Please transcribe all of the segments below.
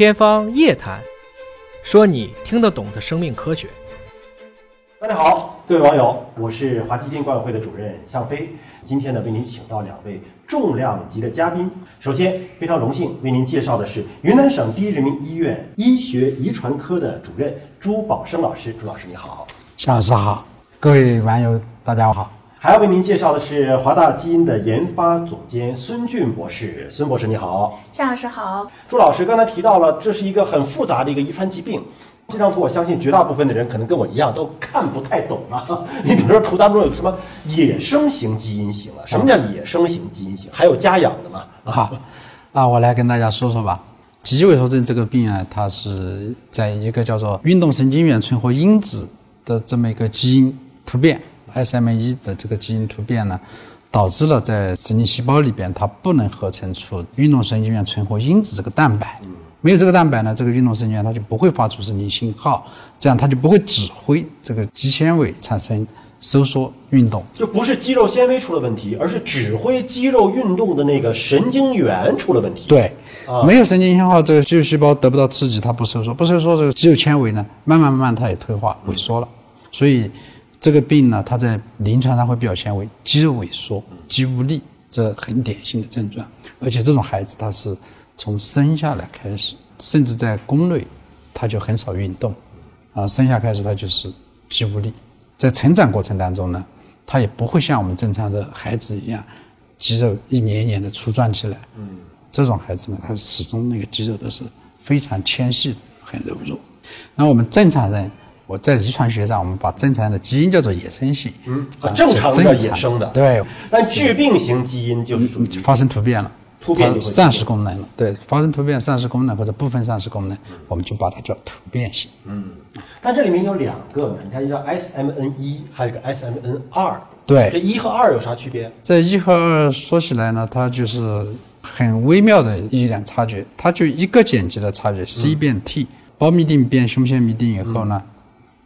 天方夜谭，说你听得懂的生命科学。大家好，各位网友，我是华基金管委会的主任向飞。今天呢，为您请到两位重量级的嘉宾。首先，非常荣幸为您介绍的是云南省第一人民医院医学遗传科的主任朱宝生老师。朱老师你好。向老师好，各位网友大家好。还要为您介绍的是华大基因的研发总监孙俊博士。孙博士你好。夏老师好。朱老师刚才提到了，这是一个很复杂的一个遗传疾病。这张图我相信绝大部分的人可能跟我一样都看不太懂啊。你比如说图当中有什么野生型基因型啊？什么叫野生型基因型？还有家养的吗？好，啊，我来跟大家说说吧。脊髓萎缩症这个病啊，它是在一个叫做运动神经元存活因子的这么一个基因突变，SME 的这个基因突变呢，导致了在神经细胞里边它不能合成出运动神经元存活因子这个蛋白。没有这个蛋白呢，这个运动神经元它就不会发出神经信号，这样它就不会指挥这个肌纤维产生收缩运动。就不是肌肉纤维出了问题，而是指挥肌肉运动的那个神经元出了问题。对，没有神经信号，这个肌肉细胞得不到刺激，它不收缩，不收缩，这个肌肉纤维呢，慢慢慢慢它也退化萎缩了。所以这个病呢，它在临床上会表现为肌肉萎缩、肌无力，这很典型的症状。而且这种孩子他是。从生下来开始，甚至在宫内，他就很少运动，啊，生下开始他就是肌无力，在成长过程当中呢，他也不会像我们正常的孩子一样，肌肉一年一年的粗壮起来。嗯，这种孩子呢，他始终那个肌肉都是非常纤细，很柔弱。那我们正常人，我在遗传学上，我们把正常的基因叫做野生型。嗯，正常的野生的。对。但致病型基因就是发生突变了。突变丧失功能了，对，发生突变丧失功能或者部分丧失功能，我们就把它叫突变型。嗯，但这里面有两个呢，你看一个 SMN 一，还有一个 SMN 二。对，这一和二有啥区别？这一和二说起来呢，它就是很微妙的一两差距，它就一个碱基的差距，C 变 T，胞嘧啶变胸腺嘧啶以后呢，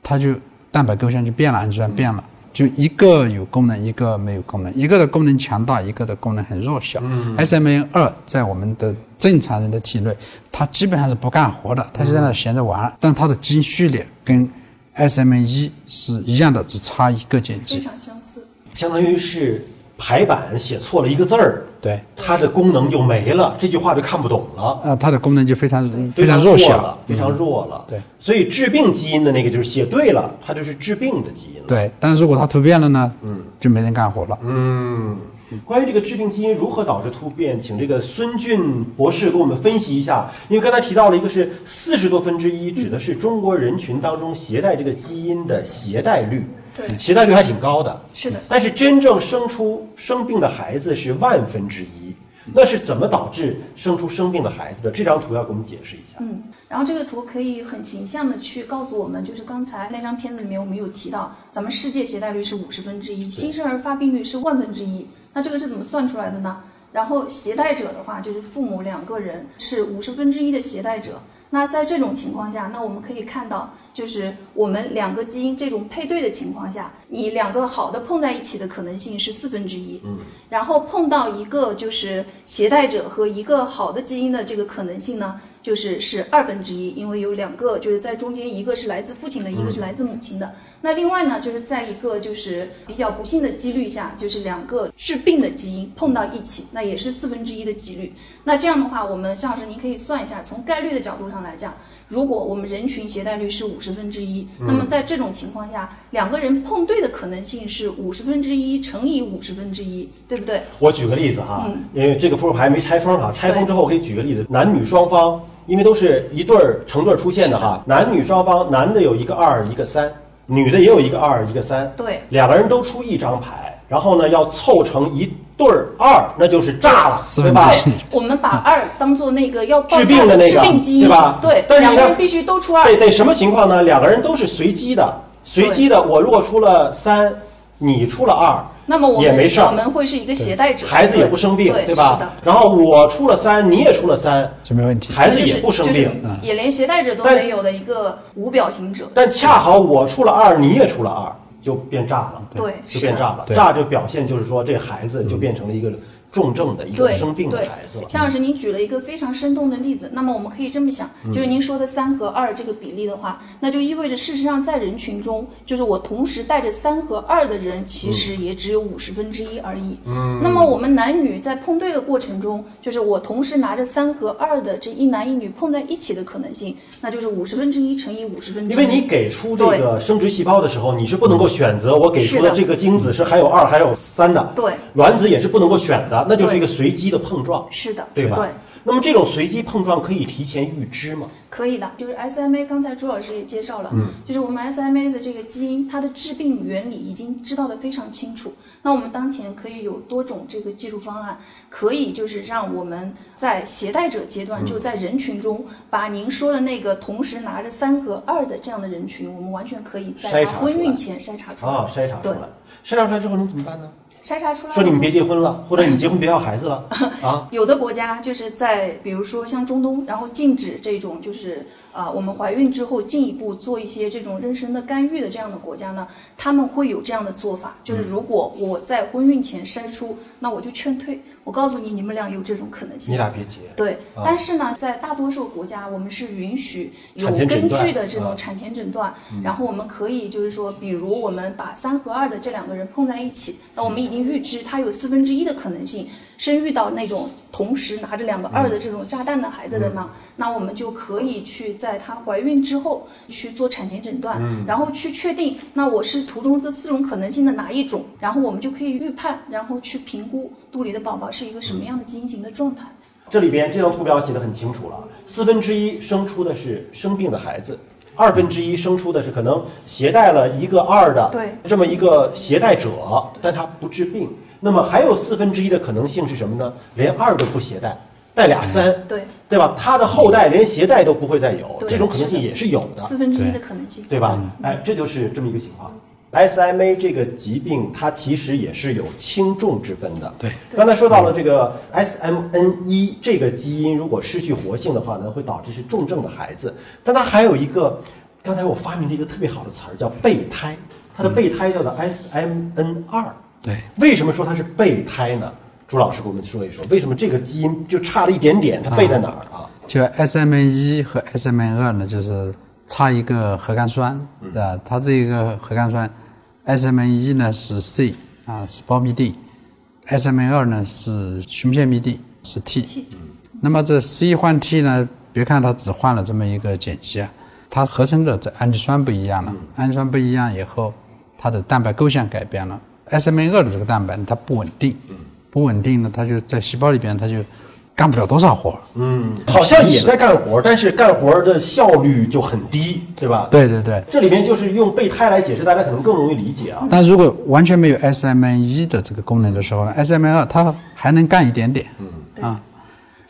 它就蛋白构象就变了，氨基酸变了。就一个有功能，一个没有功能，一个的功能强大，一个的功能很弱小。SMN 二在我们的正常人的体内，它基本上是不干活的，它就在那闲着玩。但它的基因序列跟 SMN 一是一样的，只差一个碱基。非常相似。相当于是。排版写错了一个字儿，对，它的功能就没了，这句话就看不懂了。啊，它的功能就非常非常弱小了，非常弱了。对，所以致病基因的那个就是写对了，它就是致病的基因。对，但是如果它突变了呢？嗯，就没人干活了。嗯，关于这个致病基因如何导致突变，请这个孙俊博士给我们分析一下。因为刚才提到了一个是四十多分之一，指的是中国人群当中携带这个基因的携带率。对，携带率还挺高的，是的。但是真正生出生病的孩子是万分之一，那是怎么导致生出生病的孩子的？这张图要给我们解释一下。嗯，然后这个图可以很形象的去告诉我们，就是刚才那张片子里面我们有提到，咱们世界携带率是五十分之一，新生儿发病率是万分之一。那这个是怎么算出来的呢？然后携带者的话，就是父母两个人是五十分之一的携带者。那在这种情况下，那我们可以看到。就是我们两个基因这种配对的情况下，你两个好的碰在一起的可能性是四分之一，嗯，然后碰到一个就是携带者和一个好的基因的这个可能性呢，就是是二分之一，因为有两个就是在中间，一个是来自父亲的，一个是来自母亲的。那另外呢，就是在一个就是比较不幸的几率下，就是两个致病的基因碰到一起，那也是四分之一的几率。那这样的话，我们向老师您可以算一下，从概率的角度上来讲。如果我们人群携带率是五十分之一，那么在这种情况下，两个人碰对的可能性是五十分之一乘以五十分之一，对不对？我举个例子哈，因为这个扑克牌没拆封哈，拆封之后我可以举个例子，男女双方因为都是一对儿成对儿出现的哈，男女双方男的有一个二一个三，女的也有一个二一个三，对，两个人都出一张牌，然后呢要凑成一。对儿二，那就是炸了，对吧？我们把二当做那个要治病的那个，对吧？对，但是两个人必须都出二。对得什么情况呢？两个人都是随机的，随机的。我如果出了三，你出了二，那么我也没事儿。我们会是一个携带者，孩子也不生病，对吧？然后我出了三，你也出了三，就没问题，孩子也不生病，也连携带者都没有的一个无表情者。但恰好我出了二，你也出了二，就变炸了，对，就变炸了。炸就表现就是说，这孩子就变成了一个。重症的一个对生病的对孩子了。向老师，您举了一个非常生动的例子。那么我们可以这么想，嗯就是您说的三和二这个比例的话，那就意味着事实上在人群中，就是我同时带着三和二的人，其实也只有五十分之一而已。嗯，那么我们男女在碰对的过程中，就是我同时拿着三和二的这一男一女碰在一起的可能性，那就是五十分之一乘以五十分之一。因为你给出这个生殖细胞的时候，你是不能够选择我给出的这个精子是含有二还有三的，对，卵子也是不能够选的，那就是一个随机的碰撞，是的，对吧？对。那么这种随机碰撞可以提前预知吗？可以的，就是 SMA，刚才朱老师也介绍了，嗯就是我们 SMA 的这个基因，它的致病原理已经知道的非常清楚。那我们当前可以有多种这个技术方案，可以就是让我们在携带者阶嗯段，就在人群中，把您说的那个同时拿着三和二的这样的人群，我们完全可以筛在他查婚孕前筛查出来。啊，筛查出来，筛查出来之后能怎么办呢？筛查出来说你们别结婚了，或者你结婚别要孩子了啊？有的国家就是在比如说像中东，然后禁止这种就是啊、我们怀孕之后进一步做一些这种妊娠的干预的这样的国家呢，他们会有这样的做法，就是如果我在婚孕前筛出，那我就劝退，我告诉你，你们俩有这种可能性你。俩别结。对，啊但是呢，在大多数国家，我们是允许有根据的这啊种产前诊断，然后我们可以就是说，比如我们把三和二的这两个人碰在一起，那我们已经预知他有四分之一的可能性生遇到那种同时拿着两个二的这种炸弹的孩子的呢，那我们就可以去在她怀孕之后去做产前诊断，然后去确定那我是图中这四种可能性的哪一种，然后我们就可以预判，然后去评估肚里的宝宝是一个什么样的基因型的状态。这里边这张图表写的很清楚了，四分之一生出的是生病的孩子，二分之一生出的是可能携带了一个二的对这么一个携带者，但他不治病。那么还有四分之一的可能性是什么呢？连二都不携带，带俩三，对，对吧？他的后代连携带都不会再有，这种可能性也是有的。四分之一的可能性，对吧？哎，这就是这么一个情况。SMA 这个疾病，它其实也是有轻重之分的。对，刚才说到了这个 SMN1 这个基因，如果失去活性的话呢，会导致是重症的孩子。但它还有一个，刚才我发明了一个特别好的词儿，叫备胎。它的备胎叫做 SMN2。对，为什么说它是备胎呢？朱老师给我们说一说，为什么这个基因就差了一点点？它备在哪儿啊？就 SMN1 和 SMN2 呢，就是差一个核苷酸，对吧？它这一个核苷酸 SMN 一呢是 C 啊，是胞嘧啶；SMN 二呢是胸腺嘧啶，是 T。那么这 C 换 T 呢，别看它只换了这么一个碱基啊，它合成的这氨基酸不一样了，氨基酸不一样以后，它的蛋白构象改变了。SMN 二的这个蛋白呢它不稳定，不稳定呢，它就在细胞里边它就干不了多少活儿。嗯，好像也在干活，但是干活的效率就很低，对吧？对对对，这里面就是用备胎来解释，大家可能更容易理解啊。但如果完全没有 SMN 一的这个功能的时候呢，SMN 二它还能干一点点。嗯啊，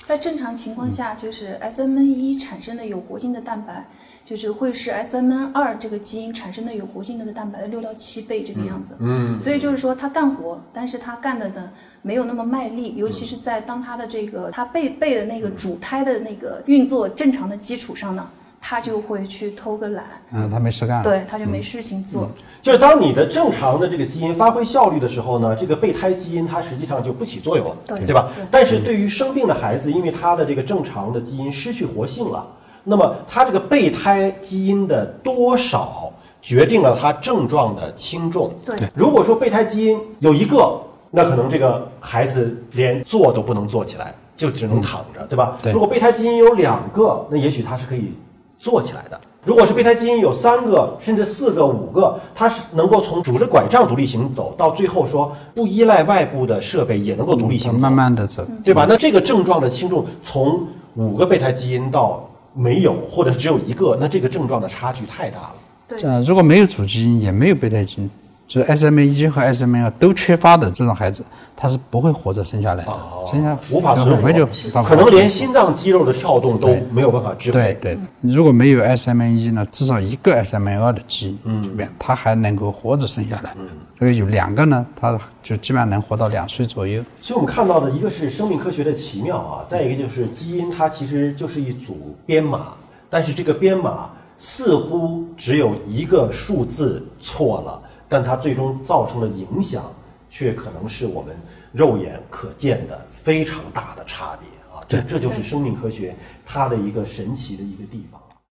在正常情况下，就是 SMN 一产生的有活性的蛋白，就是会是 SMN 二这个基因产生的有活性的蛋白的六到七倍这个样子。嗯，所以就是说它干活，但是它干的呢没有那么卖力，尤其是在当它的这个它背背的那个主胎的那个运作正常的基础上呢，他就会去偷个懒，嗯，他没事干。对，他就没事情做。就是当你的正常的这个基因发挥效率的时候呢，这个备胎基因它实际上就不起作用了，对吧对？但是对于生病的孩子，因为他的这个正常的基因失去活性了，那么他这个备胎基因的多少决定了他症状的轻重。对对如果说备胎基因有一个，那可能这个孩子连坐都不能坐起来，就只能躺着，对吧？对如果备胎基因有两个，那也许他是可以坐起来的。如果是备胎基因有三个，甚至四个、五个，它是能够从拄着拐杖独立行走，到最后说不依赖外部的设备也能够独立行走，慢慢的走。对吧？那这个症状的轻重，从五个备胎基因到没有或者只有一个，那这个症状的差距太大了。对呃，如果没有主基因，也没有备胎基因，就是 SMA 一和 SMA 二都缺乏的这种孩子，他是不会活着生下来的，生下哦无法存活就可能连心脏肌肉的跳动都没有办法支配。对对，如果没有 SMA 一呢，至少一个 SMA 二的基因，嗯，它还能够活着生下来。嗯，所以有两个呢，他就基本上能活到两岁左右。所以我们看到的一个是生命科学的奇妙啊，再一个就是基因它其实就是一组编码，但是这个编码似乎只有一个数字错了，但它最终造成的影响却可能是我们肉眼可见的非常大的差别啊！这这就是生命科学它的一个神奇的一个地方。